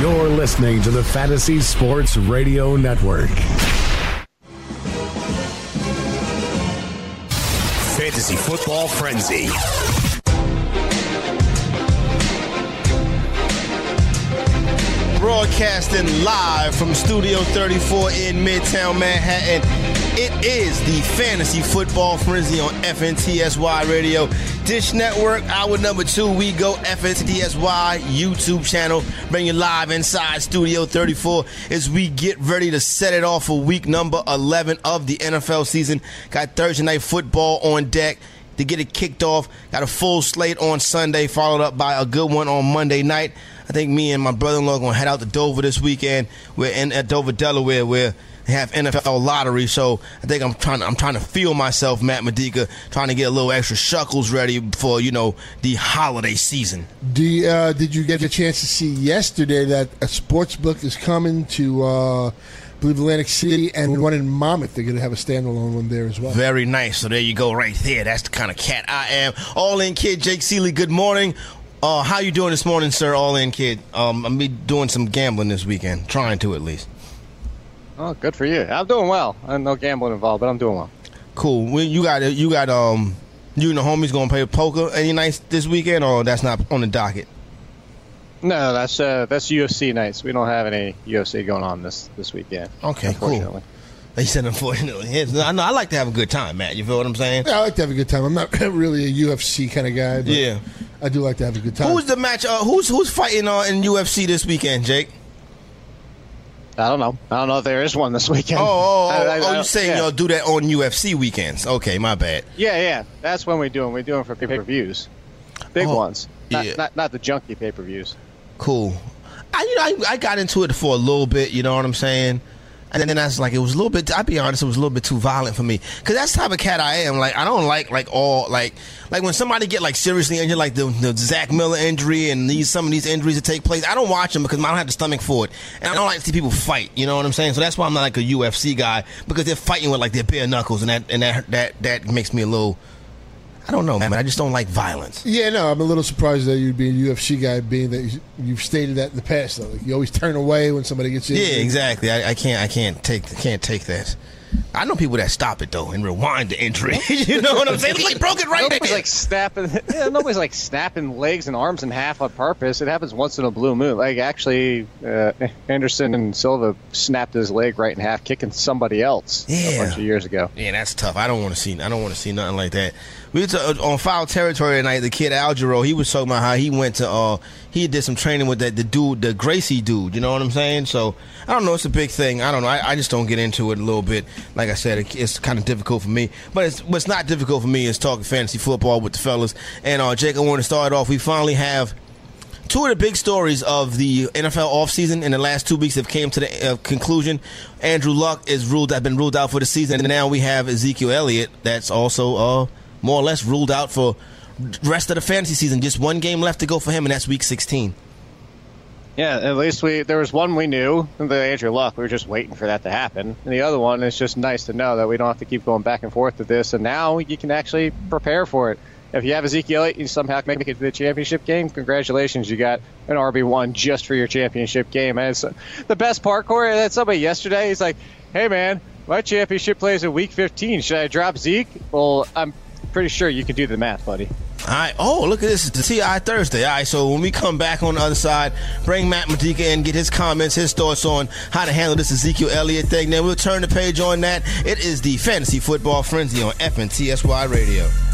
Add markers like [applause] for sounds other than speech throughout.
You're listening to the Fantasy Sports Radio Network. Fantasy Football Frenzy. Broadcasting live from Studio 34 in Midtown Manhattan. It is the Fantasy Football Frenzy on FNTSY Radio. Dish Network, hour number two, we go FNTSY YouTube channel. Bring you live inside Studio 34 as we get ready to set it off for week number 11 of the NFL season. Got Thursday night football on deck to get it kicked off. Got a full slate on Sunday, followed up by a good one on Monday night. I think me and my brother-in-law are gonna head out to Dover this weekend. We're in at Dover, Delaware, where they have NFL lottery. So I think I'm trying. I'm trying to feel myself, Matt Medica, trying to get a little extra shuckles ready for you know the holiday season. Do, uh, did you get a chance to see yesterday that a sports book is coming to? Uh, I believe Atlantic City and one in Monmouth. They're going to have a standalone one there as well. Very nice. So there you go, right there. That's the kind of cat I am. All in kid, Jake Ciely. Good morning. Uh, how you doing this morning, sir? All in kid. Um, I'm be doing some gambling this weekend, trying to at least. Oh, good for you. I'm doing well. I no gambling involved, but I'm doing well. Cool. Well, you got you got um you and the homies gonna play poker any nights this weekend, or that's not on the docket. No, that's uh, that's UFC nights. We don't have any UFC going on this this weekend. Okay, cool. They said unfortunately. Yes, I know. I like to have a good time, Matt. You feel what I'm saying? Yeah, I like to have a good time. I'm not [laughs] really a UFC kind of guy, but Yeah. I do like to have a good time. Who's the match? Uh, who's who's fighting uh, in UFC this weekend, Jake? I don't know. I don't know if there is one this weekend. Oh, oh, oh, [laughs] I- I- oh I- you saying yeah. y'all do that on UFC weekends? Okay, my bad. Yeah, yeah. That's when we do them. We do them for pay per views, big Oh, ones. Not, yeah. not not the junky pay per views. Cool. I you know I, I got into it for a little bit. You know what I'm saying? And then was like, it was a little bit. I'll be honest, it was a little bit too violent for me. Cause that's the type of cat I am. Like I don't like like all like like when somebody get like seriously injured, like the, the Zach Miller injury and these some of these injuries that take place. I don't watch them because I don't have the stomach for it, and I don't like to see people fight. You know what I'm saying? So that's why I'm not like a UFC guy because they're fighting with like their bare knuckles, and that and that that that makes me a little. I don't know, man. I just don't like violence. Yeah, no, I'm a little surprised that you'd be a UFC guy, being that you- you've stated that in the past. Though, like you always turn away when somebody gets you. Yeah, exactly. I, I can't. I can't take. Can't take that. I know people that stop it though and rewind the injury. [laughs] you know what I'm saying? It's like broke it right Nobody's there. like snapping. [laughs] Yeah, nobody's like snapping legs and arms in half on purpose. It happens once in a blue moon. Like actually, uh, Anderson and Silva snapped his leg right in half, kicking somebody else a bunch of years ago. Yeah, that's tough. I don't want to see. I don't want to see nothing like that. We were to, on foul territory tonight. The kid Algero, he was talking about how he went to. uh He did some training with that the dude, the Gracie dude. You know what I'm saying? So I don't know. It's a big thing. I don't know. I, I just don't get into it a little bit. Like I said, it, it's kind of difficult for me. But it's, what's not difficult for me is talking fantasy football with the fellas. And uh, Jake, I want to start off. We finally have two of the big stories of the NFL offseason in the last two weeks have came to the uh, conclusion. Andrew Luck is ruled have been ruled out for the season, and now we have Ezekiel Elliott that's also uh, more or less ruled out for rest of the fantasy season. Just one game left to go for him, and that's week 16. Yeah, at least we there was one we knew, the Andrew Luck. We were just waiting for that to happen. And the other one is just nice to know that we don't have to keep going back and forth with this. And now you can actually prepare for it. If you have Ezekiel, Elliott, you somehow make it to the championship game. Congratulations, you got an RB one just for your championship game. And it's the best part, Corey. I had somebody yesterday. He's like, "Hey, man, my championship plays in week 15. Should I drop Zeke?" Well, I'm pretty sure you can do the math, buddy. All right. Oh, look at this. It's the TI Thursday. All right. So when we come back on the other side, bring Matt Medica in, get his comments, his thoughts on how to handle this Ezekiel Elliott thing. Then we'll turn the page on that. It is the Fantasy Football Frenzy on FNTSY Radio.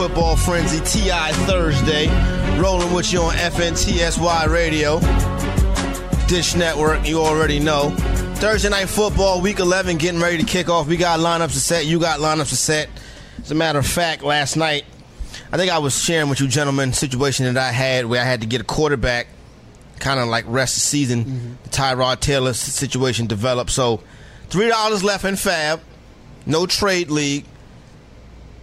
Football Frenzy TI Thursday. Rolling with you on FNTSY Radio. Dish Network, you already know. Thursday Night Football, Week 11, getting ready to kick off. We got lineups to set. You got lineups to set. As a matter of fact, last night, I think I was sharing with you gentlemen situation that I had where I had to get a quarterback, kind of like rest the season. Mm-hmm. The Tyrod Taylor situation developed. So, $3 left in FAAB. No trade league.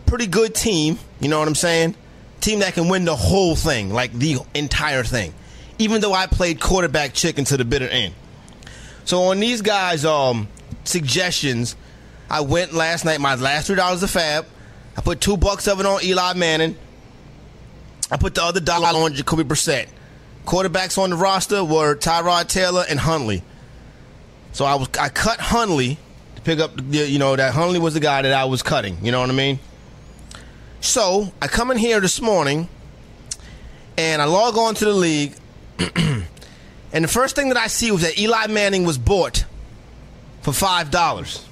Pretty good team. You know what I'm saying? Team that can win the whole thing, like the entire thing. Even though I played quarterback chicken to the bitter end. So on these guys' um, suggestions, I went last night. My last three dollars of FAAB. I put two bucks of it on Eli Manning. I put the other dollar on Jacoby Brissett. Quarterbacks on the roster were Tyrod Taylor and Hundley. So I was I cut Hundley to pick up. the- You know that Hundley was the guy that I was cutting. You know what I mean? So I come in here this morning, and I log on to the league, [clears throat] and the first thing that I see was that Eli Manning was bought for five dollars.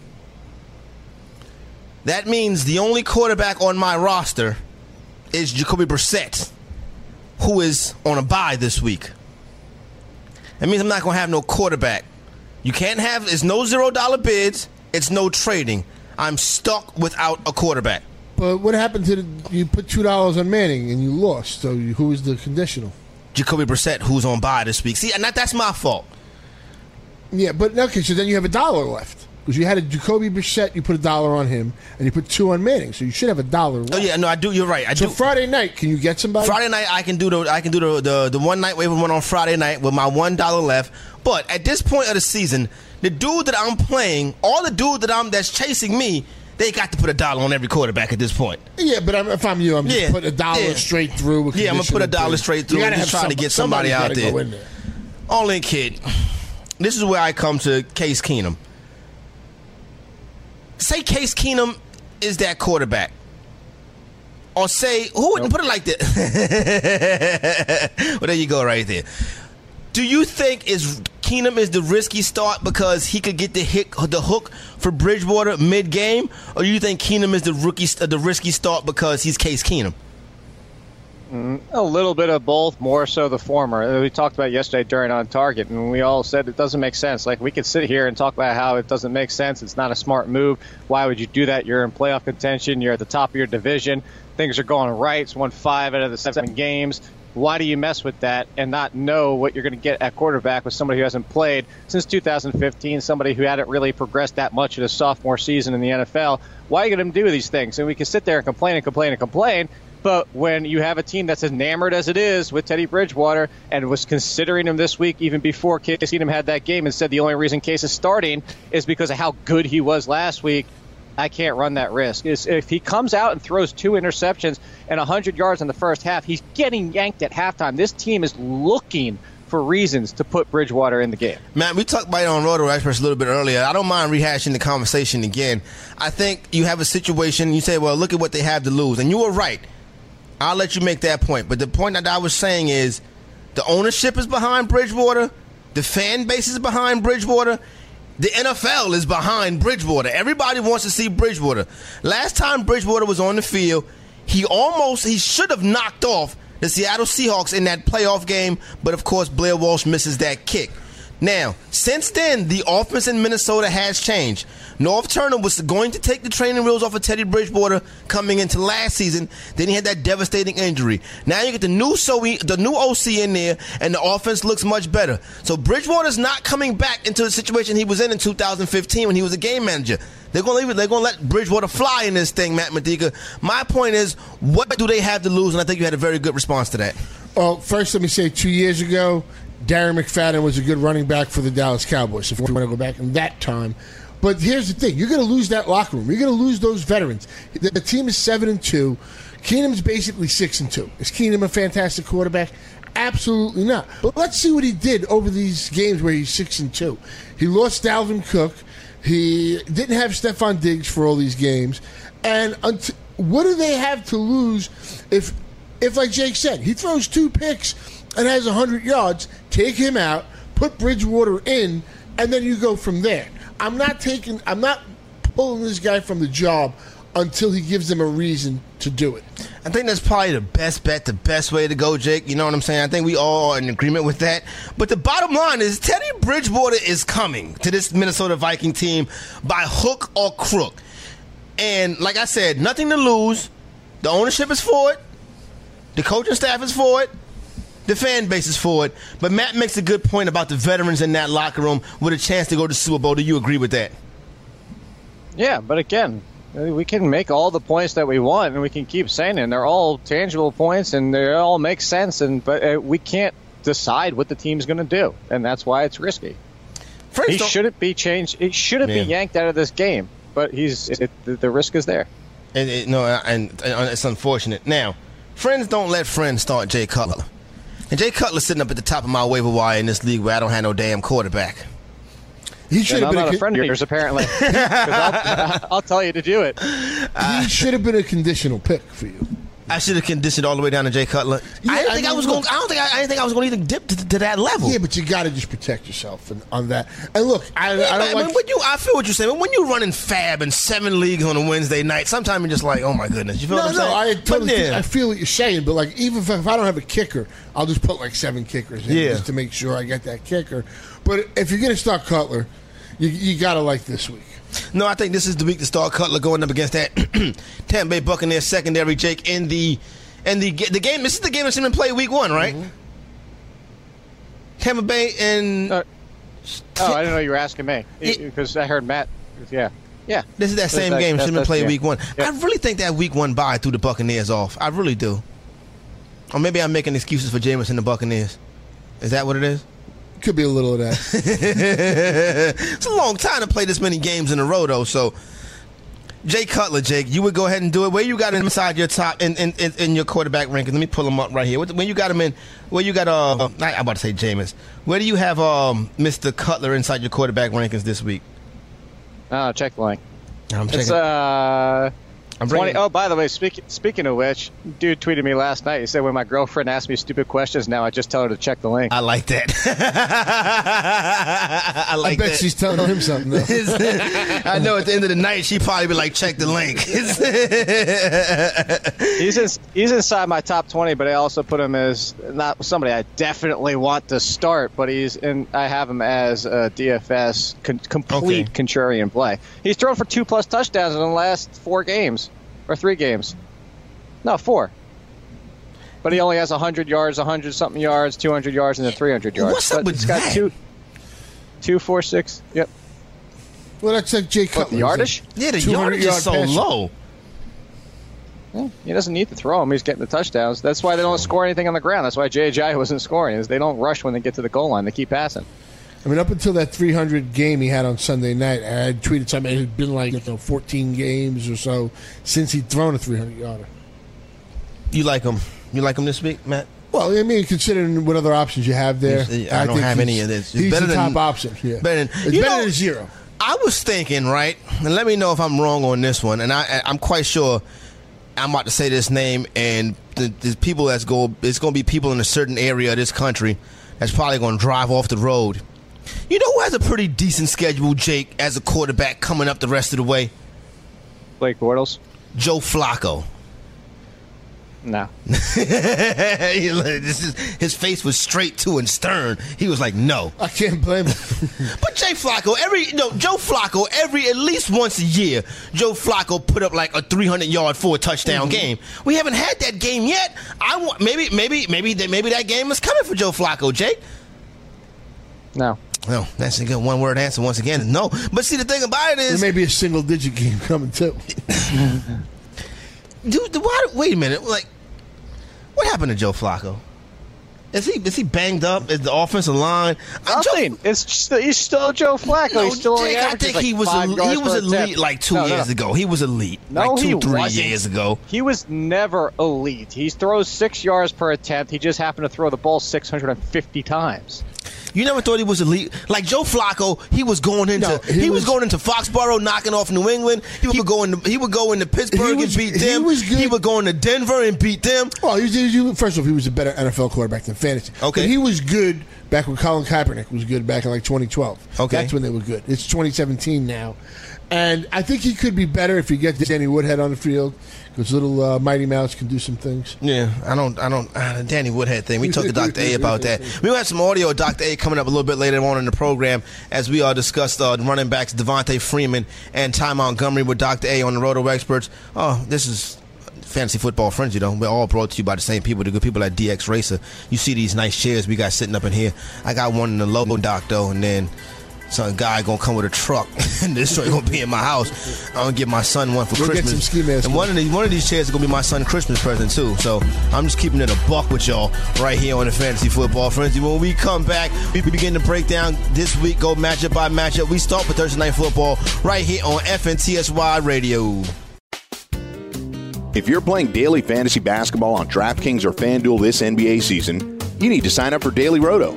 That means the only quarterback on my roster is Jacoby Brissett, who is on a bye this week. That means I'm not going to have no quarterback. You can't have, it's no zero dollar bids, it's no trading. I'm stuck without a quarterback. But what happened to the, you put two dollars on Manning and you lost? So you, who was the conditional? Jacoby Brissett, who's on bye this week. See, and that, that's my fault. Yeah, but okay, so then you have a dollar left because you had a Jacoby Brissett. You put a dollar on him, and you put two on Manning, so you should have a dollar left. Oh yeah, no, I do. You're right. I So do. Friday night, can you get somebody? Friday night, I can do the I can do the the, the one night waiver one on Friday night with my one dollar left. But at this point of the season, the dude that I'm playing, all the dude that I'm that's chasing me, they got to put a dollar on every quarterback at this point. Yeah, but I'm, if I'm you, I'm Yeah, just put a dollar yeah. straight through. with Yeah, I'm gonna put a dollar straight through You gotta just trying to get somebody out there. gotta Go in there. All in, kid. This is where I come to Case Keenum. Say Case Keenum is that quarterback. Or say, who wouldn't put it like that? [laughs] well, there you go, right there. Do you think is Keenum is the risky start because he could get the hit, the hook for Bridgewater mid game, or do you think Keenum is the rookie, uh, the risky start because he's Case Keenum? Mm, a little bit of both, more so the former. Uh, we talked about yesterday during on target, and we all said it doesn't make sense. Like we could sit here and talk about how it doesn't make sense. It's not a smart move. Why would you do that? You're in playoff contention. You're at the top of your division. Things are going right. It's won five out of the seven games. Why do you mess with that and not know what you're going to get at quarterback with somebody who hasn't played since 2015, somebody who hadn't really progressed that much in his sophomore season in the NFL? Why are you going to do these things? And we can sit there and complain and complain and complain. But when you have a team that's enamored as it is with Teddy Bridgewater and was considering him this week even before Case Keenum had that game and said the only reason Case is starting is because of how good he was last week, I can't run that risk. Is if he comes out and throws two interceptions and 100 yards in the first half, he's getting yanked at halftime. This team is looking for reasons to put Bridgewater in the game. Man, we talked about it on Roto Express a little bit earlier. I don't mind rehashing the conversation again. I think you have a situation, you say, well, look at what they have to lose. And you were right. I'll let you make that point. But the point that I was saying is the ownership is behind Bridgewater, the fan base is behind Bridgewater. The NFL is behind Bridgewater. Everybody wants to see Bridgewater. Last time Bridgewater was on the field, he almost he should have knocked off the Seattle Seahawks in that playoff game, but of course Blair Walsh misses that kick. Now, since then, the offense in Minnesota has changed. Norv Turner was going to take the training wheels off of Teddy Bridgewater coming into last season. Then he had that devastating injury. Now you get the new so the new OC in there, and the offense looks much better. So Bridgewater's not coming back into the situation he was in in 2015 when he was a game manager. They're going to leave it. They're to let Bridgewater fly in this thing, Matt Medica. My point is, what do they have to lose? And I think you had a very good response to that. Well, first, let me say two years ago, Darren McFadden was a good running back for the Dallas Cowboys, if you want to go back in that time. But here's the thing you're going to lose that locker room. You're going to lose those veterans. The, the team is 7 and 2. Keenum's basically 6 and 2. Is Keenum a fantastic quarterback? Absolutely not. But let's see what he did over these games where he's 6 and 2. He lost Dalvin Cook. He didn't have Stefon Diggs for all these games. And unt- what do they have to lose if, if, like Jake said, he throws two picks and has 100 yards, take him out, put Bridgewater in, and then you go from there. I'm not taking, I'm not pulling this guy from the job until he gives them a reason to do it. I think that's probably the best bet, the best way to go, Jake. You know what I'm saying? I think we all are in agreement with that. But the bottom line is Teddy Bridgewater is coming to this Minnesota Viking team by hook or crook. And like I said, nothing to lose. The ownership is for it. The coaching staff is for it. The fan base is for it. But Matt makes a good point about the veterans in that locker room with a chance to go to Super Bowl. Do you agree with that? Yeah, but again, we can make all the points that we want, and we can keep saying it. And they're all tangible points, and they all make sense. And but uh, we can't decide what the team's going to do, and that's why it's risky. Friends He shouldn't be changed. He shouldn't Yeah. be yanked out of this game. But he's it, the, the risk is there. And it, no, and, and it's unfortunate. Now, friends don't let friends start Jay Cutler. And Jay Cutler's sitting up at the top of my waiver wire in this league where I don't have no damn quarterback. He should have been not a, a friend of yours, apparently. [laughs] [laughs] I'll, [laughs] I'll tell you to do it. he should have been a conditional pick for you. I should have conditioned all the way down to Jay Cutler. Yeah, I didn't think I, mean, was going. I don't think I, I didn't think I was going to even dip to, to that level. Yeah, but you got to just protect yourself and, on that. And look, I, Yeah, I don't like. when you, I feel what you're saying. When you're running FAAB and seven leagues on a Wednesday night, sometimes you're just like, oh my goodness. You feel No, what I'm no, saying? I But totally. yeah. I feel what you're saying, but like, even if, if I don't have a kicker, I'll just put like seven kickers in Yeah. just to make sure I get that kicker. But if you're gonna start Cutler, you, you got to like this week. No, I think this is the week to start Cutler going up against that [clears throat] Tampa Bay Buccaneers secondary, Jake, in the in the the game. This is the game that's been played week one, right? Mm-hmm. Tampa Bay and Uh, Oh, I didn't know you were asking me because I heard Matt. Yeah, yeah. this is that same that- game should have been played yeah. week one. Yeah. I really think that week one bye threw the Buccaneers off. I really do. Or maybe I'm making excuses for Jameis and the Buccaneers. Is that what it is? Could be a little of that. [laughs] It's a long time to play this many games in a row, though. So, Jay Cutler, Jake, you would go ahead and do it. Where you got him inside your top in in, in, in your quarterback rankings? Let me pull him up right here. When you got him in, where you got uh, I, I'm about to say Jameis. Where do you have um Mr. Cutler inside your quarterback rankings this week? Oh, check the link. I'm checking. It's checking. uh. I'm 20, bringing- oh, by the way, speak, speaking of which, dude tweeted me last night. He said, when my girlfriend asks me stupid questions, now I just tell her to check the link. I like that. I [laughs] I like bet that. she's telling him something. Though. [laughs] I know at the end of the night she probably be like, check the link. [laughs] He's in, he's inside my top 20, but I also put him as not somebody I definitely want to start, but he's in. I have him as a DFS con, complete Okay. contrarian play. He's thrown for two plus touchdowns in the last four games or three games. No, four. But he only has 100 yards, 100 something yards, 200 yards, and then 300 yards. What's up But with he's got that? two, two, four, six. Yep. well, that's like Jay Cutler. What, the yardage? yeah, the 200 yardage is so passer. low. Yeah, he doesn't need to throw him. He's getting the touchdowns. That's why they don't score anything on the ground. That's why J.J. wasn't scoring. Is they don't rush when they get to the goal line. They keep passing. I mean, up until that 300 game he had on Sunday night, I had tweeted something. It had been like you know, 14 games or so since he'd thrown a 300 yarder. You like him? You like him this week, Matt? Well, I mean, considering what other options you have there, He's- I don't have any of this. It's He's better the than- top option. Yeah, better than- it's better know- than zero. I was thinking, right, and let me know if I'm wrong on this one. And I, I'm quite sure I'm about to say this name, and the, the people that's go, it's going to be people in a certain area of this country that's probably going to drive off the road. You know who has a pretty decent schedule, Jake, as a quarterback coming up the rest of the way? Blake Bortles? Joe Flacco. No. [laughs] This is, his face was straight to and stern. He was like, "No." I can't blame him. [laughs] But Jay Flacco, every no Joe Flacco, every at least once a year, Joe Flacco put up like a 300 yard, four touchdown mm-hmm. game. We haven't had that game yet. I want maybe maybe maybe that maybe that game is coming for Joe Flacco, Jake. No. Well, that's a good one word answer once again. No, but see the thing about it is. there is, may be a single digit game coming too. [laughs] dude, why, wait a minute, like, what happened to Joe Flacco? Is he is he banged up? Is the offensive line? Uh, Joe- Nothing. It's just, he's still Joe Flacco. No, he's still Jake, I averages think like he was five he was elite attempt. like two No, no, years no. ago. He was elite No, like two, he three wasn't. years ago. He was never elite. He throws six yards per attempt. He just happened to throw the ball 650 times. You never thought he was elite. Like Joe Flacco, he was going into No, he, he was, was- going into Foxborough, knocking off New England. He would go into he would go into Pittsburgh was- and beat them. he was good. He would go into Denver and beat them. Well, he was- first off, he was a better NFL quarterback than fantasy. Okay. but he was good back when Colin Kaepernick was good back in like 2012. Okay. that's when they were good. It's 2017 now, And I think he could be better if you get Danny Woodhead on the field because little uh, Mighty Mouse can do some things. Yeah, I don't, I don't, uh, Danny Woodhead thing. We talked to Dr. A about that. We have some audio Dr. A coming up a little bit later on in the program as we uh, discussed uh, running backs Devonta Freeman and Ty Montgomery with Dr. A on the Roto Experts. Oh, this is fantasy football frenzy though. We're all brought to you by the same people, the good people at DXRacer. You see these nice chairs we got sitting up in here. I got one in the logo doc though, and then some guy gonna come with a truck, [laughs] and this joint gonna be in my house. I'm gonna give my son one for Go get Christmas. some ski masks. and one of these one of these chairs is gonna be my son's Christmas present too. So I'm just keeping it a buck with y'all right here on the Fantasy Football Frenzy. When we come back, we begin to break down this week, go matchup by matchup. We start with Thursday Night Football right here on FNTSY Radio. If you're playing daily fantasy basketball on DraftKings or FanDuel this NBA season, you need to sign up for Daily Roto.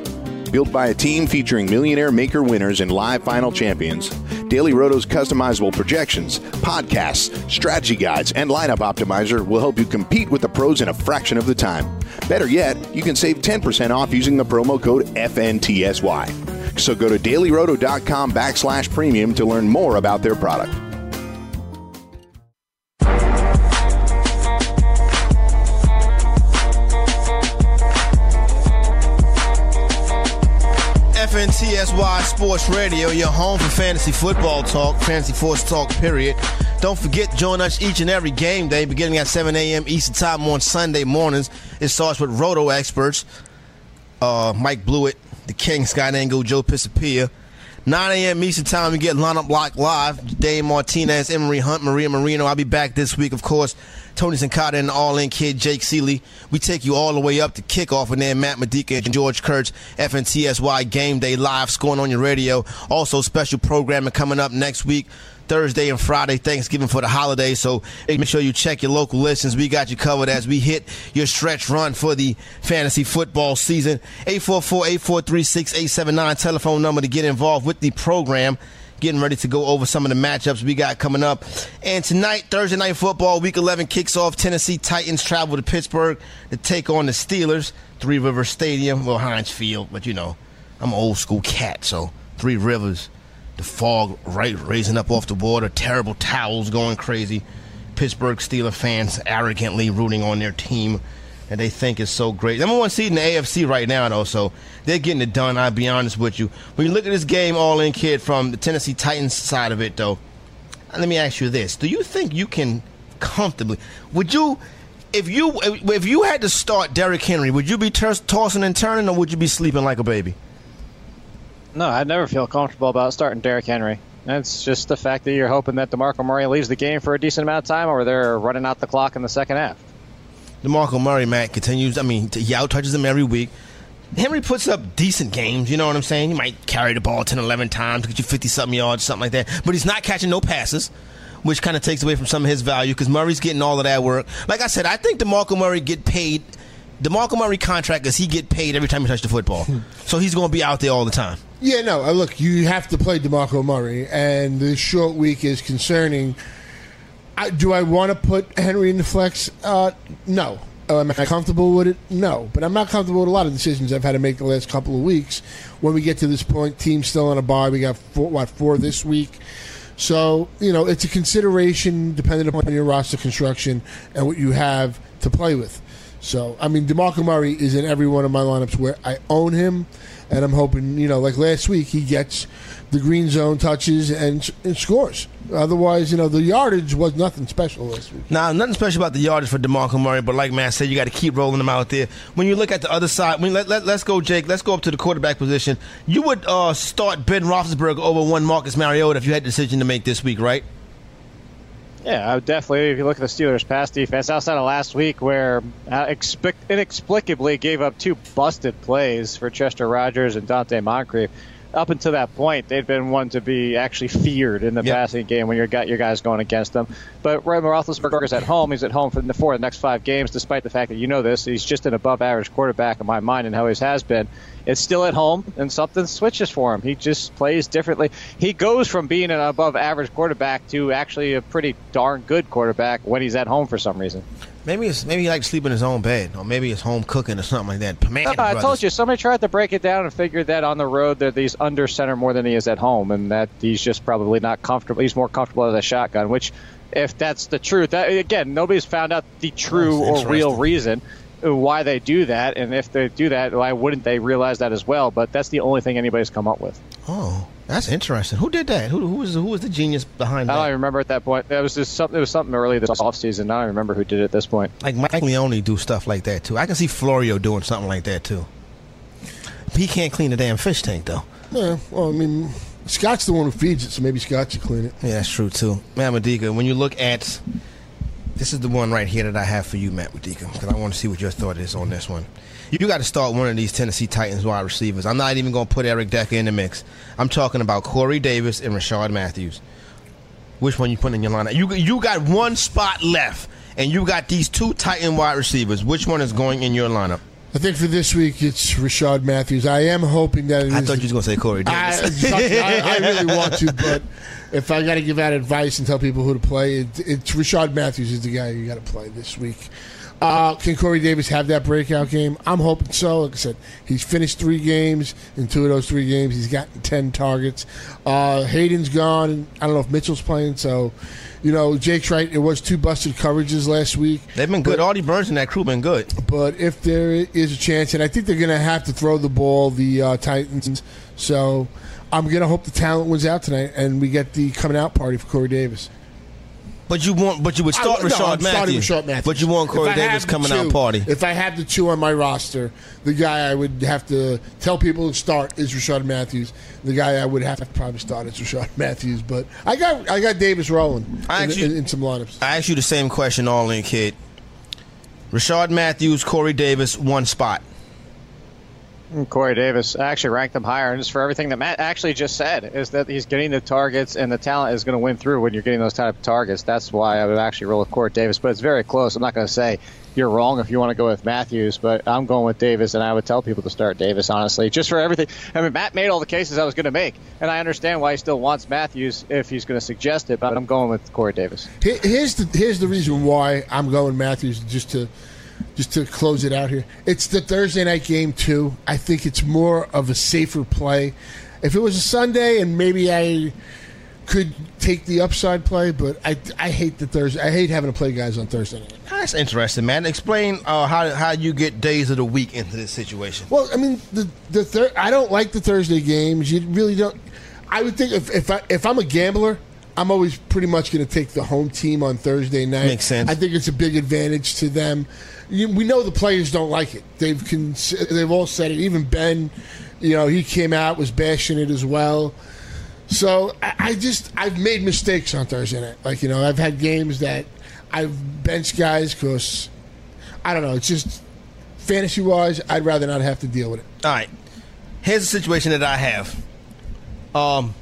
Built by a team featuring millionaire maker winners and live final champions, Daily Roto's customizable projections, podcasts, strategy guides, and lineup optimizer will help you compete with the pros in a fraction of the time. Better yet, you can save 10% off using the promo code FNTSY. So go to dailyroto.com backslash premium to learn more about their product. FNTSY Sports Radio, your home for fantasy football talk, fantasy force talk, period. Don't forget, join us each and every game day beginning at 7 a.m. Eastern Time on Sunday mornings. It starts with Roto experts, uh, Mike Blewett, the King, Scott Engel, Joe Pisapia. 9 a.m. Eastern Time, we get Lineup Block Live. Dave Martinez, Emery Hunt, Maria Marino. I'll be back this week, of course. Tony Sincata and All In Kid, Jake Ciely. We take you all the way up to kickoff, and then Matt Medica and George Kurtz, FNTSY Game Day Live, scoring on your radio. Also, special programming coming up next week. Thursday and Friday, Thanksgiving for the holiday. So make sure you check your local listings. We got you covered as we hit your stretch run for the fantasy football season. 844-843-6879 telephone number to get involved with the program. Getting ready to go over some of the matchups we got coming up. And tonight, Thursday night football, week 11 kicks off. Tennessee Titans travel to Pittsburgh to take on the Steelers. Three Rivers Stadium, well, Heinz Field, but you know, I'm an old school cat, so Three Rivers the fog right raising up off the water, terrible towels going crazy. Pittsburgh Steeler fans arrogantly rooting on their team and they think is so great. Number one seed in the AFC right now, though, so they're getting it done. I'll be honest with you. When you look at this game, all in kid from the Tennessee Titans side of it, though, let me ask you this: Do you think you can comfortably? Would you? If you if you had to start Derrick Henry, would you be tossing and turning, or would you be sleeping like a baby? No, I'd never feel comfortable about starting Derrick Henry. It's just the fact that you're hoping that DeMarco Murray leaves the game for a decent amount of time, or they're running out the clock in the second half. DeMarco Murray, Matt, continues. I mean, he out touches him every week. Henry puts up decent games, you know what I'm saying? He might carry the ball 10, 11 times, get you 50 something yards, something like that. But he's not catching no passes, which kind of takes away from some of his value because Murray's getting all of that work. Like I said, I think DeMarco Murray get paid. DeMarco Murray contract is he get paid every time he touches the football. so he's going to be out there all the time. Yeah, no. uh, Look, you have to play Demarco Murray, and the short week is concerning. I, do I want to put Henry in the flex? Uh, no. Uh, Am I comfortable with it? No. But I'm not comfortable with a lot of decisions I've had to make the last couple of weeks. When we get to this point, team's still on a bye. We got four, what four this week. So you know, it's a consideration depending upon your roster construction and what you have to play with. So I mean, Demarco Murray is in every one of my lineups where I own him, and I'm hoping you know, like last week, he gets the green zone touches and, and scores. Otherwise, you know, the yardage was nothing special last week. Now, nothing special about the yardage for DeMarco Murray, but like Matt said, you got to keep rolling them out there. When you look at the other side, when let, let, us go, Jake, let's go up to the quarterback position. You would uh, start Ben Roethlisberger over one Marcus Mariota if you had a decision to make this week, right? Yeah, I would definitely. If you look at the Steelers' pass defense, outside of last week, where uh, inexplicably gave up two busted plays for Chester Rogers and Donte Moncrief, up until that point, they'd been one to be actually feared in the Yep. passing game when you got your guys going against them. But Ray Roethlisberger's at home. He's at home for the, for the next five games, despite the fact that you know this. He's just an above-average quarterback in my mind, and always has been. It's still at home, and something switches for him. He just plays differently. He goes from being an above-average quarterback to actually a pretty darn good quarterback when he's at home for some reason. Maybe it's maybe he likes to sleep in his own bed, or maybe it's home cooking or something like that. Man, No, I told you, somebody tried to break it down and figured that on the road that he's under center more than he is at home, and that he's just probably not comfortable. He's more comfortable as a shotgun. Which, if that's the truth, that, again, nobody's found out the true or real reason why they do that, and if they do that, why wouldn't they realize that as well? But that's the only thing anybody's come up with. Oh, that's interesting. Who did that? Who, who was who was the genius behind that? I don't that? even remember at that point. That was just something. It was something early this offseason. I don't remember who did it at this point. Like Mike Leone do stuff like that too. I can see Florio doing something like that too. He can't clean the damn fish tank though. Yeah, well, I mean, Scott's the one who feeds it, so maybe Scott should clean it. Yeah, that's true too. Matt Medica, when you look at this is the one right here that I have for you, Matt Medica, because I want to see what your thought is on this one. You got to start one of these Tennessee Titans wide receivers. I'm not even going to put Eric Decker in the mix. I'm talking about Corey Davis and Rishard Matthews. Which one you put in your lineup? You you got one spot left, and you got these two Titan wide receivers. Which one is going in your lineup? I think for this week it's Rishard Matthews. I am hoping that it I is- thought you was going to say Corey I, Davis. I, I [laughs] really want to, but if I got to give out advice and tell people who to play, it, it's Rishard Matthews is the guy you got to play this week. Uh, can Corey Davis have that breakout game? I'm hoping so. Like I said, he's finished three games. In two of those three games, he's gotten ten targets. Uh, Haden's gone. I don't know if Mitchell's playing. So, you know, Jake's right. It was two busted coverages last week. They've been good. Artie Burns and that crew been good. But if there is a chance, and I think they're going to have to throw the ball, the uh, Titans. So I'm going to hope the talent wins out tonight, and we get the coming out party for Corey Davis. But you want, but you would start I- no, Rishard Matthews. Matthews. But you want Corey Davis coming out party. If I had the two on my roster, the guy I would have to tell people to start is Rishard Matthews. The guy I would have to probably start is Rishard [laughs] Matthews. But I got I got Davis rolling I in, actually- in, in some lineups. I asked you the same question, all in kid. Rishard Matthews, Corey Davis, one spot. And Corey Davis actually ranked him higher, just for everything that Matt actually just said, is that he's getting the targets and the talent is going to win through when you're getting those type of targets. That's why I would actually roll with Corey Davis, but it's very close. I'm not going to say you're wrong if you want to go with Matthews, but I'm going with Davis, and I would tell people to start Davis, honestly, just for everything. I mean, Matt made all the cases I was going to make, and I understand why he still wants Matthews if he's going to suggest it, but I'm going with Corey Davis. Here's the here's the reason why I'm going Matthews just to just to close it out here. It's the Thursday night game too. I think it's more of a safer play. If it was a Sunday and maybe I could take the upside play, but I I hate the Thursday. I hate having to play guys on Thursday night. That's interesting, man. Explain uh, how how you get days of the week into this situation. Well, I mean the the thir- I don't like the Thursday games. You really don't. I would think if if I, if I'm a gambler, I'm always pretty much going to take the home team on Thursday night. Makes sense. I think it's a big advantage to them. You, we know the players don't like it. They've con- they've all said it. Even Ben, you know, he came out was bashing it as well. So I, I just I've made mistakes on Thursday night. Like you know, I've had games that I've benched guys because I don't know. It's just fantasy wise, I'd rather not have to deal with it. All right. Here's the situation that I have. Um,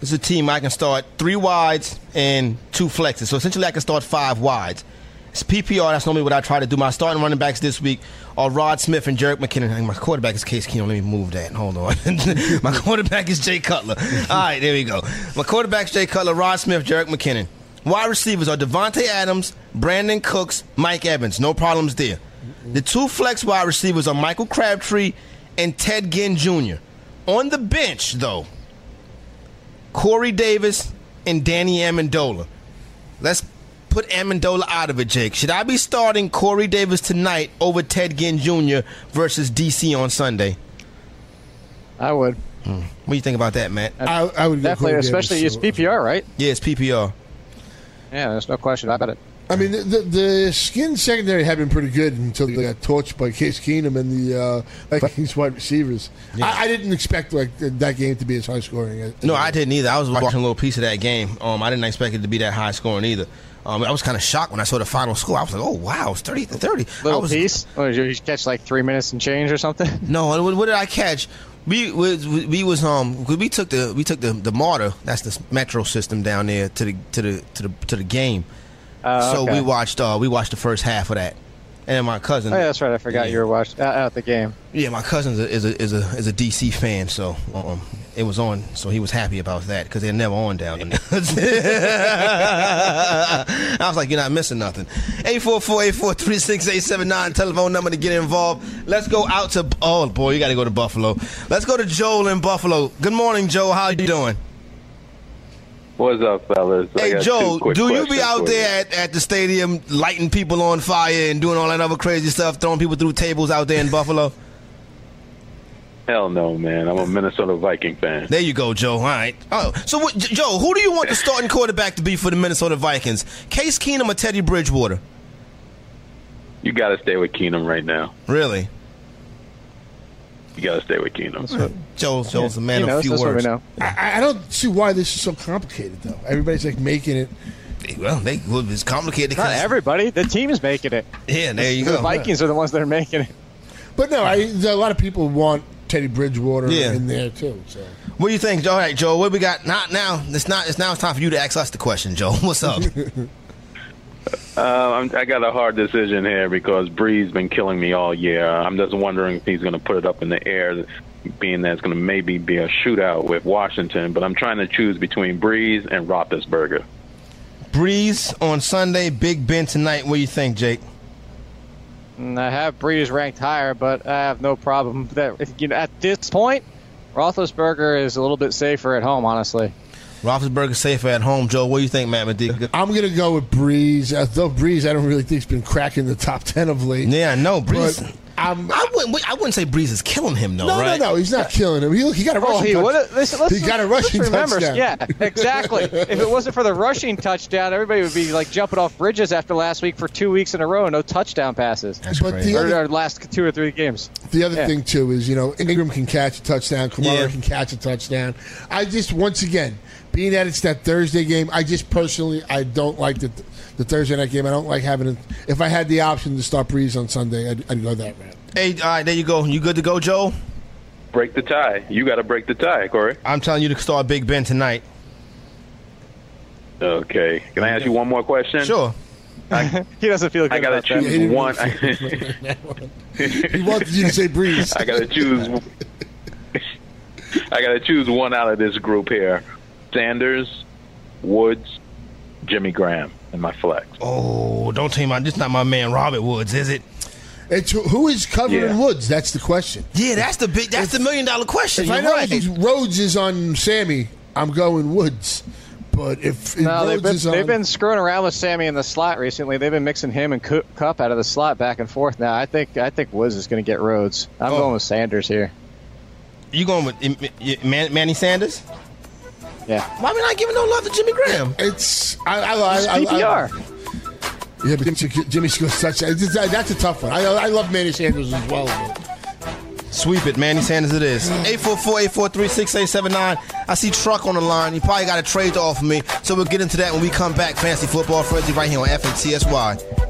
it's a team I can start three wides and two flexes. So essentially, I can start five wides. It's PPR. That's normally what I try to do. My starting running backs this week are Rod Smith and Jerick McKinnon. My quarterback is Case Keenum. Let me move that. Hold on. [laughs] my quarterback is Jay Cutler. [laughs] All right, there we go. My quarterback's Jay Cutler, Rod Smith, Jerick McKinnon. Wide receivers are Davante Adams, Brandin Cooks, Mike Evans. No problems there. The two flex wide receivers are Michael Crabtree and Ted Ginn Jr. On the bench, though, Corey Davis and Danny Amendola. Let's put Amendola out of it, Jake. Should I be starting Corey Davis tonight over Ted Ginn Jr. versus DC on Sunday? I would. What do you think about that, Matt? I, I would Definitely, Corey Davis, especially it's so- PPR, right? Yeah, it's PPR. Yeah, there's no question about it. I mean, the, the, the skin secondary had been pretty good until they got torched by Case Keenum and the uh, [laughs] Vikings wide receivers. I, I didn't expect like that game to be as high scoring. as- No, I didn't either. I was watching a little piece of that game. Um, I didn't expect it to be that high scoring either. Um, I was kind of shocked when I saw the final score. I was like, "Oh wow, it's thirty to 30. I Little was, piece. What, did you catch like three minutes and change or something? [laughs] No, what, what did I catch? We was we was um we took the we took the the MARTA that's the metro system down there to the to the to the to the game. Uh, so okay. we watched uh we watched the first half of that, and my cousin. Oh, yeah, that's right. I forgot Yeah. you were watching out at the game. Yeah, my cousin is a, is a is a is a DC fan, so um, it was on. So he was happy about that because they're never on down there. [laughs] I was like, you're not missing nothing. 844-843-6879, telephone number to get involved. Let's go out to oh boy, you got to go to Buffalo. Let's go to Joel in Buffalo. Good morning, Joel. How you doing? What's up, fellas? Hey got Joel, two quick do you be out there at, at the stadium lighting people on fire and doing all that other crazy stuff, throwing people through tables out there in Buffalo? [laughs] Hell no, man. I'm a Minnesota Viking fan. There you go, Joe. All right. Oh, so what, Joe, who do you want the [laughs] starting quarterback to be for the Minnesota Vikings? Case Keenum or Teddy Bridgewater? You got to stay with Keenum right now. Really? You got to stay with Keenum. Joe, Joe's a man he of few That's what we words. know. I, I don't see why this is so complicated, though. Everybody's like making it. Well, they well, it's complicated. Not 'cause- everybody. The team's making it. Yeah, there you The go. Vikings are the ones that are making it. But no, I, a lot of people want Teddy Bridgewater Yeah. in there too. So What do you think, Joe? All right, Joe. What we got? Not now. It's not. It's now. It's time for you to ask us the question, Joe. [laughs] What's up? [laughs] Uh, I'm, I got a hard decision here because Brees been killing me all year. I'm just wondering if he's going to put it up in the air, being that it's going to maybe be a shootout with Washington. But I'm trying to choose between Brees and Roethlisberger. Brees on Sunday. Big Ben tonight. What do you think, Jake? I have Brees ranked higher, but I have no problem that you know, at this point, Roethlisberger is a little bit safer at home. Honestly, Roethlisberger safer at home. Joe, what do you think, Matt Medica? I'm gonna go with Brees. Uh, Although Brees, I don't really think he's been cracking the top ten of late. Yeah, no, Brees. But I'm, I wouldn't. I wouldn't say Brees is killing him, though. no, right? no, no. He's not killing him. He, look, he got a oh, rushing Oh, he touch- would. Listen, let's, He got a let's rushing remember, touchdown. Yeah, exactly. if it wasn't for the rushing touchdown, everybody would be like jumping off bridges after last week for two weeks in a row, no touchdown passes. That's But crazy. the Or other- our last two or three games. The other Yeah. thing too is you know Ingram can catch a touchdown, Kamara Yeah. can catch a touchdown. I just once again, being that it's that Thursday game, I just personally I don't like the the Thursday night game. I don't like having it. If I had the option to start Brees on Sunday, I'd, I'd go that route. Hey, all right, there you go. You good to go, Joe? Break the tie. You got to break the tie, Corey. I'm telling you to start Big Ben tonight. Okay. Can I ask you one more question? Sure. [laughs] He doesn't feel good I got to about that. choose he didn't [laughs] one. He wanted you to say Brees. I gotta choose. [laughs] I gotta choose one out of this group here: Sanders, Woods, Jimmy Graham, and my flex. Oh, don't tell me my. This not my man Robert Woods, is it? It's who- who is covering Yeah. Woods? That's the question. Yeah, that's the big. That's the million dollar question. If I know right. Rhodes is on Sammy, I'm going Woods. But if, if No, they've been, is on, they've been screwing around with Sammy in the slot recently. They've been mixing him and Kupp out of the slot back and forth. Now I think I think Woods is going to get Rhodes. I'm Oh. going with Sanders here. You going with Man, Manny Sanders? Yeah, Why we not giving no love to Jimmy Graham? it's I, I, I, It's I, I, PPR. Yeah, but Jimmy, Jimmy scores touchdown. It's- it's- That's a tough one. I, I love Manny Sanders as well. but- Sweep it, Manny Sanders. It is [sighs] 844-843-6879. I see Truck on the line. He probably got a trade to offer me, so we'll get into that when we come back. Fancy football frenzy right here on FNTSY.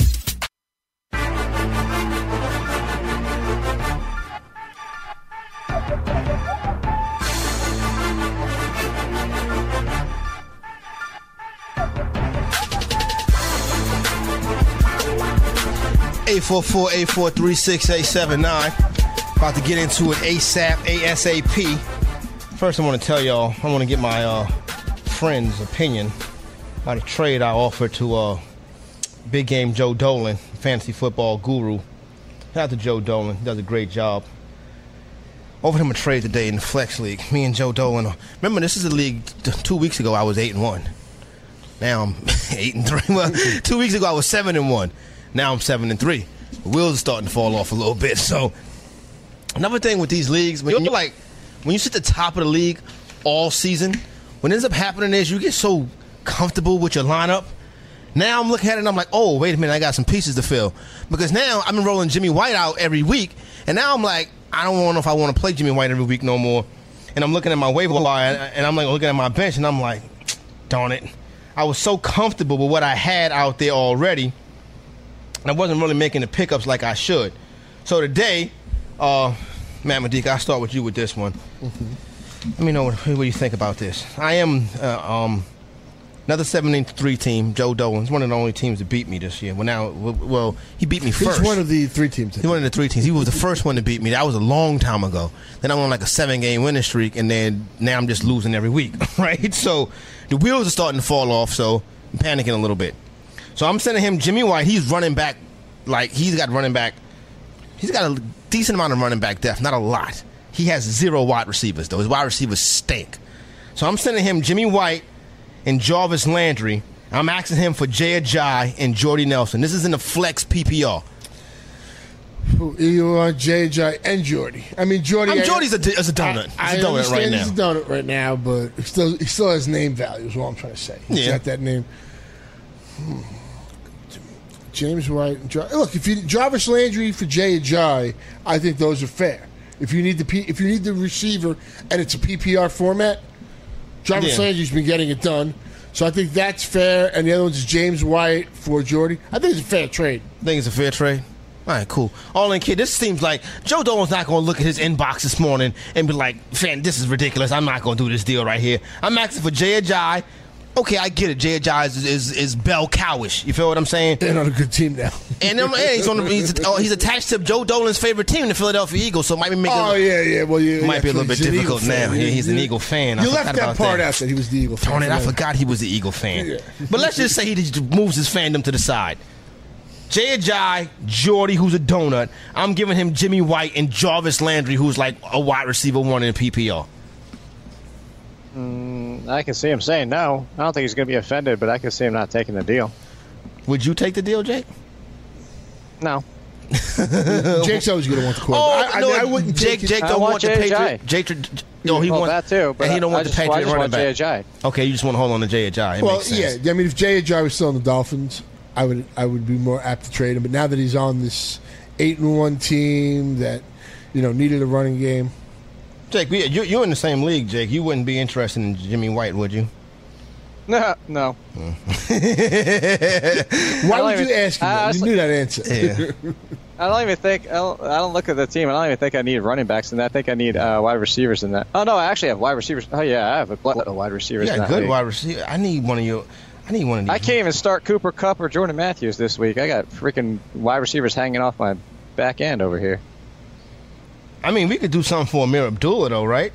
844-843-6879. About to get into it ASAP, ASAP. First, I want to tell y'all, I want to get my uh, friend's opinion about a trade I offered to uh, Big Game Joe Dolan, fantasy football guru. Shout out to Joe Dolan, he does a great job. Over him a trade today in the Flex League. Me and Joe Dolan. Uh, remember, this is a league. T- two weeks ago, I was eight and one. Now I'm [laughs] eight and three. Well, [laughs] two weeks ago I was seven and one. Now I'm seven and three. The wheels are starting to fall off a little bit. [laughs] So another thing with these leagues, when you're like when you sit at the top of the league all season, what ends up happening is you get so comfortable with your lineup. Now I'm looking at it and I'm like, oh, wait a minute, I got some pieces to fill. Because now I've been rolling Jimmy White out every week, and now I'm like, I don't know if I want to play Jimmy White every week no more. And I'm looking at my waiver wire and I'm like looking at my bench and I'm like, [tsk] darn it. I was so comfortable with what I had out there already, and I wasn't really making the pickups like I should. So today, uh, Matt Medica, I'll start with you with this one. Let me know what, what you think about this. I am uh, um, another 73 team, Joe Dolan. Dolan's one of the only teams that beat me this year. Well, now, well, he beat me first. He's one of the three teams. He's one of the three teams. He was the first one to beat me. That was a long time ago. Then I'm on like a seven game winning streak, and then now I'm just losing every week, [laughs] right? So the wheels are starting to fall off, so I'm panicking a little bit. So I'm sending him Jimmy White. He's running back, like he's got running back. He's got a decent amount of running back depth, not a lot. He has zero wide receivers though. His wide receivers stink. So I'm sending him Jimmy White and Jarvis Landry. I'm asking him for Jay Ajayi and Jordy Nelson. This is in the flex PPR. You are JJ and Jordy. I mean, Jordy. I'm Jordy's a, is a donut. I, He's a donut right now. he's a donut right now, but he still he still has name value. Is what I'm trying to say. He's Yeah. got that name. Hmm. James White. and Jar- Look, if you Jarvis Landry for Jay Ajayi, I think those are fair. If you need the P, if you need the receiver and it's a PPR format, Jarvis Yeah. Landry's been getting it done. So I think that's fair. And the other one's is James White for Jordy. I think it's a fair trade. I think it's a fair trade? All right, cool. All in, kid. This seems like Joe Dolan's not going to look at his inbox this morning and be like, "Fan, this is ridiculous. I'm not going to do this deal right here." I'm asking for Jay Ajayi. Okay, I get it. Jay Ajayi is, is is bell cowish. You feel what I'm saying? They're on a good team now. And, um, and he's on the, he's, oh, he's attached to Joe Dolan's favorite team, the Philadelphia Eagles. So it might be making Oh yeah, yeah. Well, you might be a little bit difficult Eagle fan. now. Yeah, he's an Eagle fan. I You forgot left that about part that. out that he was the Eagle fan. Darn it, I forgot he was the Eagle fan. Yeah. But let's just say he just moves his fandom to the side. Jay Ajayi, Jordy, who's a donut. I'm giving him Jimmy White and Jarvis Landry, who's like a wide receiver one in PPR. I can see him saying no. I don't think he's going to be offended, but I can see him not taking the deal. Would you take the deal, Jake? No. Jake's always going to want the quarterback. Oh, I, I, no, mean, I wouldn't Jake. take. Jake I don't want want the Jay Patriot. Ajay. Jake, no, he well, wants that too, but and he don't I want just, the I Patriot running want back. Jay Ajayi. Okay, you just want to hold on to Jay Ajayi. It Well, makes sense. yeah. I mean, if Jay Ajayi was still on the Dolphins, I would I would be more apt to trade him. But now that he's on this eight and one team that you know needed a running game, Jake, we- you, you're in the same league, Jake. You wouldn't be interested in Jimmy White, would you? No, no. [laughs] why would you ask him? I? You knew that answer. [laughs] Yeah. I don't even think I don't, I don't look at the team. I don't even think I need running backs in that. I think I need uh, wide receivers in that. Oh no, I actually have wide receivers. Oh yeah, I have a of wide receivers. That good league. wide receiver. I need one of your. I need one of these. I can't even start Cooper Kupp or Jordan Matthews this week. I got freaking wide receivers hanging off my back end over here. I mean, we could do something for Ameer Abdullah, though, right?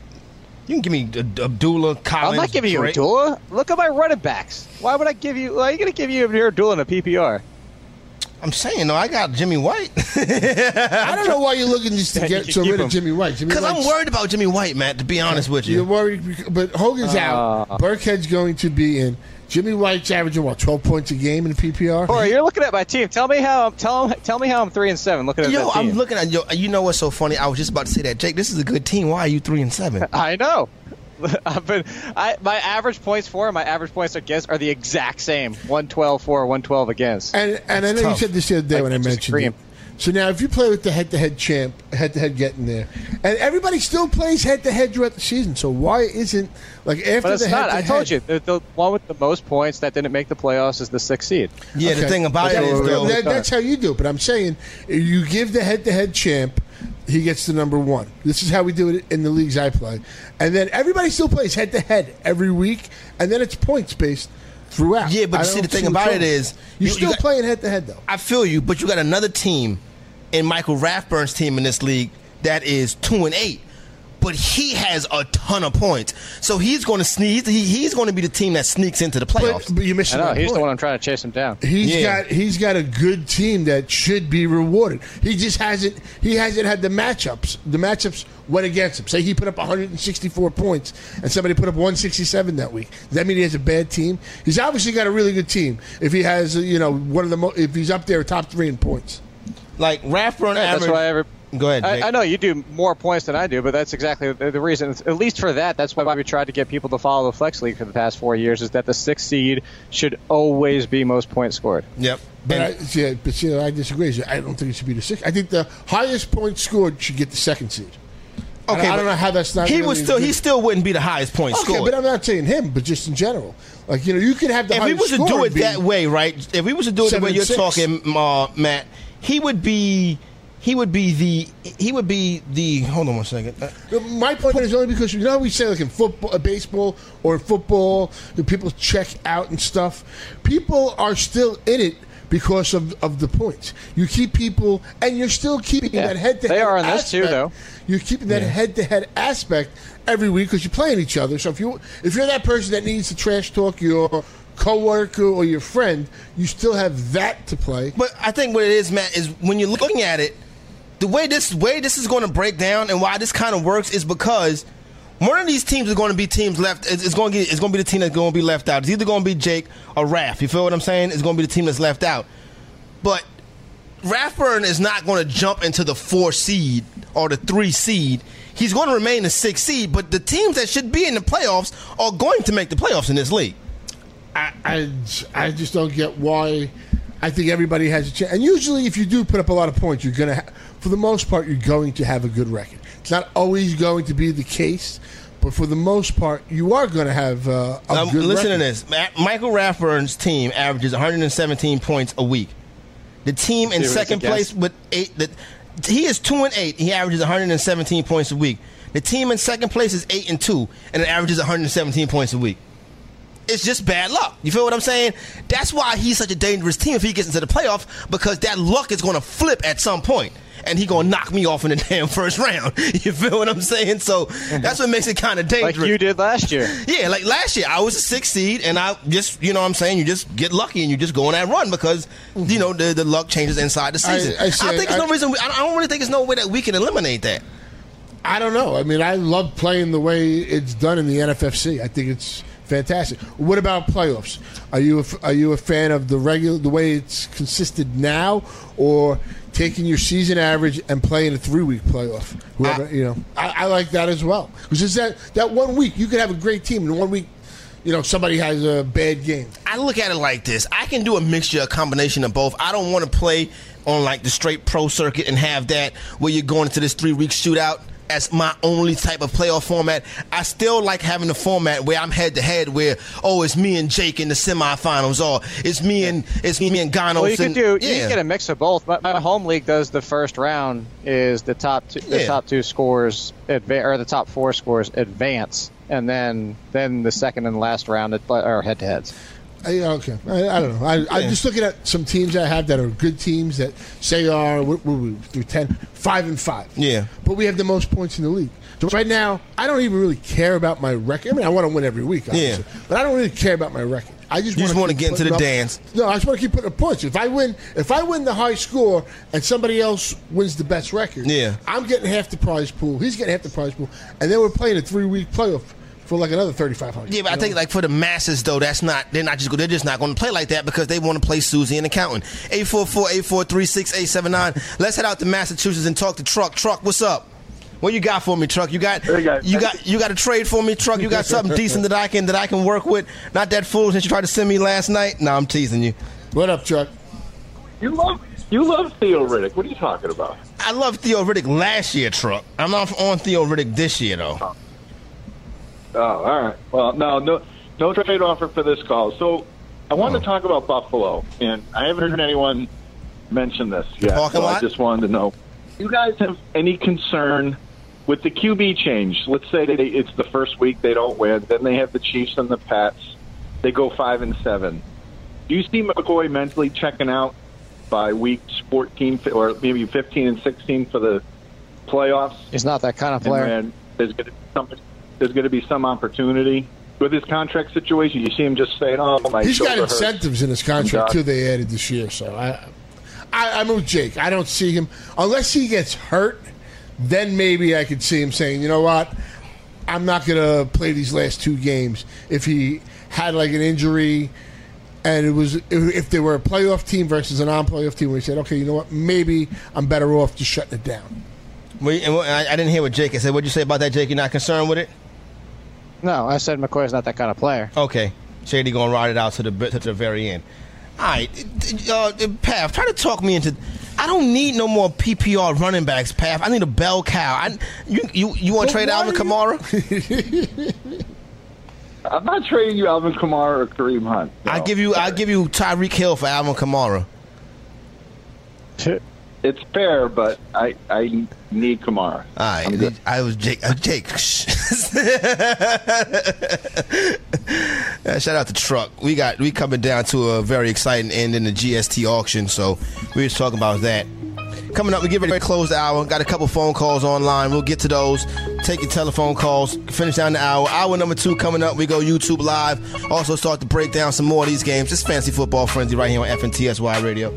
You can give me Ab- Abdullah, Collins. I'm not giving you Drake. Abdullah. Look at my running backs. Why would I give you? Why are you going to give you Ameer Abdullah in a PPR? I'm saying, though, I got Jimmy White. [laughs] I don't know why you're looking just to [laughs] get you so rid him. of Jimmy White. Because I'm worried about Jimmy White, Matt, to be honest with you. You're worried, but Hogan's out. Uh. Burkhead's going to be in. Jimmy White's averaging what, 12 points a game in the PPR? Or you're looking at my team. Tell me how. Tell tell me how I'm three and seven. Looking at Yo, that team. I'm looking at yo. You know what's so funny? I was just about to say that, Jake. This is a good team. Why are you three and seven? [laughs] I know. [laughs] I've been, I, my average points for and my average points against are the exact same 112 for 112 against. And and I know tough. you said this the other day Like, when I that's mentioned it. So now, if you play with the head-to-head champ, head-to-head getting there, and everybody still plays head-to-head throughout the season, so why isn't like after but it's the not. I head-to-head? told you the, the one with the most points that didn't make the playoffs is the sixth seed. Yeah, the thing about Okay, it is, though, that- that's how you do it. But I'm saying you give the head-to-head champ, he gets the number one. This is how we do it in the leagues I play, and then everybody still plays head-to-head every week, and then it's points based throughout. Yeah, but I see, the thing about it is, you're you- you still got- playing head-to-head though. I feel you, but you got another team in Michael Rathburn's team in this league that is two and eight. But he has a ton of points. So he's going to sneeze. He, he's going to be the team that sneaks into the playoffs. But, but you're missing I know my he's the one I'm trying to chase him down. He's Yeah. got he's got a good team that should be rewarded. He just hasn't he hasn't had the matchups. The matchups went against him. Say he put up 164 points and somebody put up 167 that week. Does that mean he has a bad team? He's obviously got a really good team. If he has uh, you know one of the mo- if he's up there top three in points. like Rathburn Yeah, average. that's why every. Go ahead. Jake. I, I know you do more points than I do, but that's exactly the, the reason. At least for that, that's why we tried to get people to follow the flex league for the past four years. Is that the sixth seed should always be most points scored. Yep. But And- I, see, but see, I disagree. I don't think it should be the sixth. I think the highest point scored should get the second seed. okay, I, I don't know how that's not. He really was still. good. He still wouldn't be the highest point scored. Okay, scored. but I'm not saying him, but just in general. Like you know, you could have the. Highest. If we was to do it that way, right? If we was to do it the way you're six. talking, uh, Matt, he would be. He would be the. He would be the. Hold on one second. Uh, My point is only because you know how we say like in football, uh, baseball, or football, the people check out and stuff. People are still in it because of of the points. You keep people, and you're still keeping Yeah, that head to head. they are in this too, though. You're keeping that head to head aspect every week because you're playing each other. So if you if you're that person that needs to trash talk your coworker or your friend, you still have that to play. But I think what it is, Matt, is when you're looking at it, the way this way this is going to break down and why this kind of works is because one of these teams is going to be teams left. It's, it's going to get, it's going to be the team that's going to be left out. It's either going to be Jake or Raph. You feel what I'm saying? It's going to be the team that's left out. But Rathburn is not going to jump into the four seed or the three seed. He's going to remain the six seed. But the teams that should be in the playoffs are going to make the playoffs in this league. I, I, I just don't get why. I think everybody has a chance. And usually, if you do put up a lot of points, you're going to, ha- for the most part, you're going to have a good record. It's not always going to be the case, but for the most part, you are going to have uh, a Um, good listen record. to this. Ma- Michael Rathburn's team averages 117 points a week. The team in See second place with eight. The, he is two and eight. He averages 117 points a week. The team in second place is eight and two, and it averages 117 points a week. It's just bad luck. You feel what I'm saying? That's why he's such a dangerous team if he gets into the playoff because that luck is going to flip at some point, and he going to knock me off in the [laughs] damn first round. [laughs] You feel what I'm saying? So mm-hmm. that's what makes it kind of dangerous. Like you did last year. [laughs] Yeah, like last year, I was a six seed, and I just, you know what I'm saying, you just get lucky and you just go on that run because, mm-hmm. you know, the, the luck changes inside the season. I I, see- think there's I- no reason, we, I don't- I don't really think there's no way that we can eliminate that. I don't know. I mean, I love playing the way it's done in the NFFC. I think it's fantastic. What about playoffs? Are you a, are you a fan of the regular the way it's consisted now, or taking your season average and playing a three week playoff? Whoever I- you know, I, I like that as well because it's that that one week you could have a great team, and one week, you know, somebody has a bad game. I look at it like this. I can do a mixture, a combination of both. I don't want to play on like the straight pro circuit and have that where you're going into this three week shootout as my only type of playoff format. I still like having the format where I'm head to head where, oh, it's me and Jake in the semifinals or it's me and it's me and Ganos. Well, you could and, do. You can get a mix of both. My, my home league does the first round is the top two, the Yeah. top two scores adva- or the top four scores advance, and then then the second and last round are head to heads. I, okay, I, I don't know. I, I'm just looking at some teams I have that are good teams that say are what, what, we through 10, 5 and five. Yeah. but we have the most points in the league. So right now, I don't even really care about my record. I mean, I want to win every week, obviously, but I don't really care about my record. I just want wanna get into the up- dance. No, I just want to keep putting up points. If I win, if I win the high score and somebody else wins the best record, Yeah. I'm getting half the prize pool. He's getting half the prize pool, and then we're playing a three week playoff for like another thirty five hundred. Yeah, but I think like for the masses though, that's not they're not just they're just not going to play like that because they want to play Susie and accountant. 844-843-6879. Let's head out to Massachusetts and talk to Truck. Truck, what's up? What you got for me, Truck? You got Hey, guys. you got you got a trade for me, Truck? You got [laughs] something decent that I can that I can work with? Not that fool that you tried to send me last night? No, I'm teasing you. What up, Truck? You love you love Theo Riddick. What are you talking about? I love Theo Riddick last year, Truck. I'm not on Theo Riddick this year though. Oh, Oh, all right. Well, no, no, no trade offer for this call. So, I wanted to talk about Buffalo, and I haven't heard anyone mention this yet. parking So I lot? just wanted to know: you guys have any concern with the QB change? Let's say that it's the first week they don't win, then they have the Chiefs and the Pats. They go five and seven. Do you see McCoy mentally checking out by weeks 14 or maybe 15 and 16 for the playoffs? He's not that kind of player. then there's going to be some there's going to be some opportunity with his contract situation. You see him just saying, "Oh, my He's got shoulder hurts." incentives in his contract too. They added this year, so I, I, I'm with Jake. I don't see him unless he gets hurt. Then maybe I could see him saying, "You know what? I'm not going to play these last two games." If he had like an injury, and it was if, if they were a playoff team versus a non-playoff team, where he said, "Okay, you know what? Maybe I'm better off just shutting it down." Wait, and what- I, I didn't hear what Jake said. What'd you say about that, Jake? You're not concerned with it? No, I said McCoy's not that kind of player. Okay. Shady gonna ride it out to the to the very end. All right, uh, Pav, try to talk me into. I don't need no more PPR running backs, Pav. I need a bell cow. I, you you you want to But trade Alvin are Kamara? [laughs] I'm not trading you Alvin Kamara or Kareem Hunt. I give you I give you Tyreek Hill for Alvin Kamara. It's fair, but I I need Kamara. All right, I was Jake. Uh, Jake. [laughs] Uh, shout out to Truck. We got we coming down to a very exciting end in the GST auction, so we was talking about that. Coming up, we get ready to close the hour. Got a couple phone calls online. We'll get to those. Take your telephone calls. Finish down the hour. Hour number two coming up. We go YouTube live. Also start to break down some more of these games. Just fancy football frenzy right here on FNTSY Radio.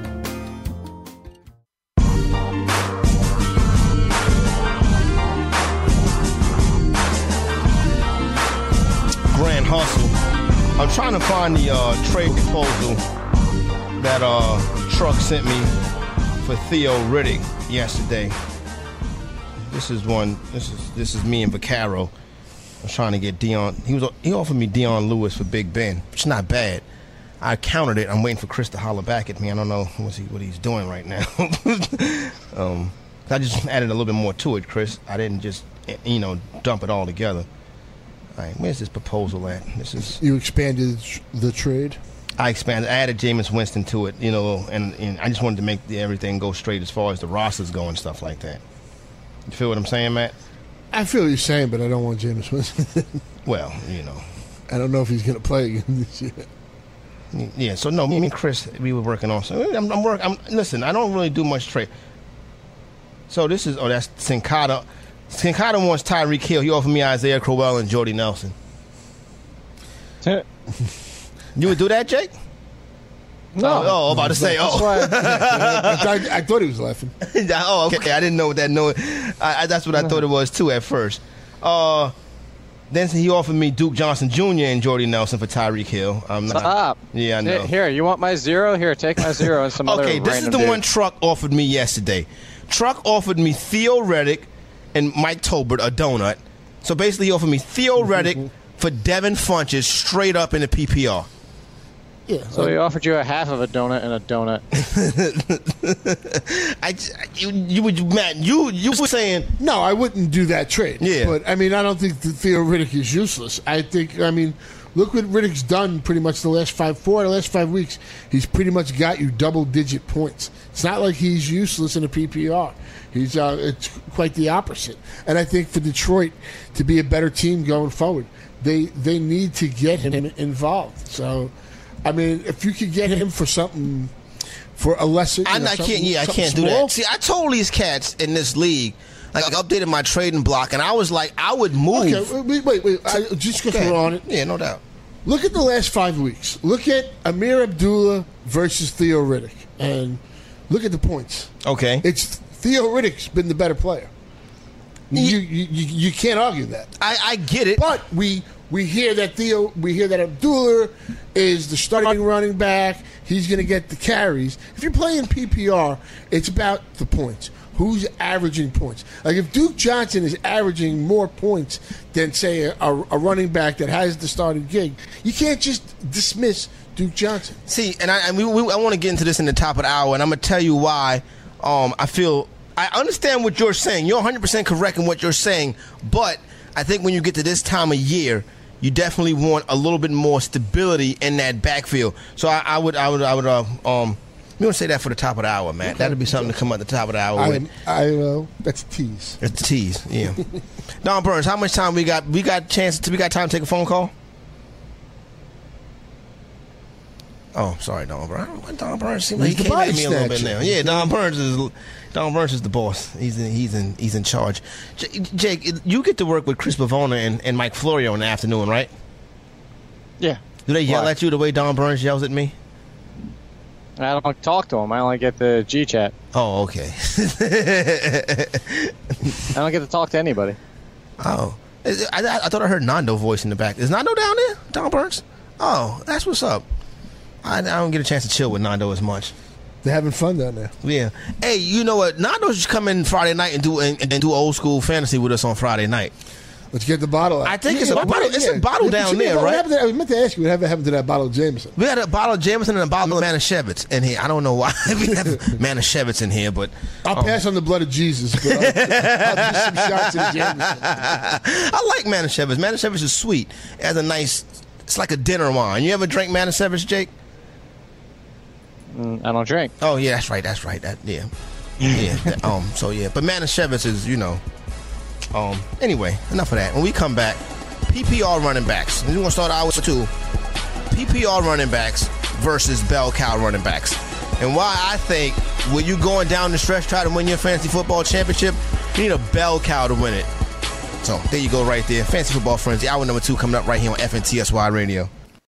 Trying to find the uh, trade proposal that uh, Truck sent me for Theo Riddick yesterday. This is one. This is this is me and Vaccaro. I'm trying to get Dion. He was he offered me Dion Lewis for Big Ben, which is not bad. I countered it. I'm waiting for Chris to holler back at me. I don't know what's he, what he's doing right now. [laughs] um, I just added a little bit more to it, Chris. I didn't just eh, you know dump it all together. All right, where's this proposal at? This is You expanded the trade. I expanded. I added Jameis Winston to it, you know, and, and I just wanted to make the, everything go straight as far as the rosters go and stuff like that. You feel what I'm saying, Matt? I feel what you're saying, but I don't want James Winston. [laughs] Well, you know. I don't know if he's going to play again this year. Yeah, so no, me and Chris, we were working on. So I'm, I'm working. I'm listen. I don't really do much trade. So this is oh, that's Sincata. Sincata wants Tyreek Hill. He offered me Isaiah Crowell and Jordy Nelson. [laughs] you would do that, Jake? No. Oh, oh, about to say. Oh, I, thought, I thought he was laughing. [laughs] oh, okay. I didn't know what that noise. I, I, that's what I thought it was too at first. Uh, then he offered me Duke Johnson Jr. and Jordy Nelson for Tyreek Hill. I'm not. Stop. Yeah, I know. Here, here, you want my zero? Here, take my zero and some [laughs] other Okay, this is the dude. one Truck offered me yesterday. Truck offered me Theo Riddick and Mike Tolbert a donut. So basically, he offered me Theo Riddick mm-hmm. for Devin Funchess straight up in the PPR. Yeah. So he offered you a half of a donut and a donut. [laughs] I, you, you would, Matt, you, you were saying No, I wouldn't do that trade. Yeah. But, I mean, I don't think that Theo Riddick is useless. I think, I mean, look what Riddick's done pretty much the last five, four, the last five weeks. He's pretty much got you double digit points. It's not like he's useless in a PPR. He's, uh, it's quite the opposite. And I think for Detroit to be a better team going forward, they, they need to get him involved. So, I mean, if you could get him for something, for a lesser, you I, know, I can't. Yeah, I can't do small, that. See, I told these cats in this league, like, I updated my trading block, and I was like, I would move. Okay, wait, wait, wait. I, just because we're on it. Yeah, no doubt. Look at the last five weeks. Look at Ameer Abdullah versus Theo Riddick, and look at the points. Okay, It's Theo Riddick's been the better player. You, you, you, you can't argue that. I, I get it. But we we hear that Theo, we hear that Abdullah is the starting running back. He's going to get the carries. If you're playing PPR, it's about the points. Who's averaging points? Like if Duke Johnson is averaging more points than say a, a running back that has the starting gig, you can't just dismiss Duke Johnson. See, and I and we, we, I want to get into this in the top of the hour, and I'm gonna tell you why. Um, I feel I understand what you're saying. You're 100 percent correct in what you're saying, but I think when you get to this time of year, you definitely want a little bit more stability in that backfield. So I, I would, I would, I would, uh, um. You want to say that for the top of the hour, man? That'll be something to come at the top of the hour I, with. I know that's a tease. It's a tease, yeah. [laughs] Don Burns, how much time we got? We got chance. To, we got time to take a phone call. Oh, sorry, Don Burns. Don Burns seems like he He's came at me a little bit now. Yeah, Don Burns is Don Burns is the boss. He's in, he's in he's in charge. J- Jake, you get to work with Chris Pavona and, and Mike Florio in the afternoon, right? Yeah. Do they yell Why? at you the way Don Burns yells at me? I don't talk to him. I only get the G chat. Oh, okay. [laughs] I don't get to talk to anybody. Oh, I, I, I thought I heard Nando voice in the back. Is Nando down there? Don Burns? Oh, that's what's up. I, I don't get a chance to chill with Nando as much. They're having fun down there. Yeah. Hey, you know what? Nando should come in Friday night and do and, and do old school fantasy with us on Friday night. Let's get the bottle out. I think it's a bottle- it's a bottle down there, what right? happened to- I was meant to ask you what happened to that bottle of Jameson. We had a bottle of Jameson and a bottle of Manischewitz in here. I don't know why [laughs] we have [laughs] Manischewitz in here, but I'll um, pass on the blood of Jesus, but [laughs] I'll, I'll do some shots of Jameson. I like Manischewitz. Manischewitz is sweet. It has a nice. It's like a dinner wine. You ever drink Manischewitz, Jake? Mm, I don't drink. Oh yeah, that's right. That's right. That yeah, yeah. that, um. So yeah, but Manischewitz is you know. Um. Anyway, enough of that. When we come back, PPR running backs. We're gonna start hour two. PPR running backs versus bell cow running backs. And why I think when you're going down the stretch try to win your fantasy football championship, you need a bell cow to win it. So there you go, right there. Fantasy football frenzy. Hour number two coming up right here on FNTSY Radio.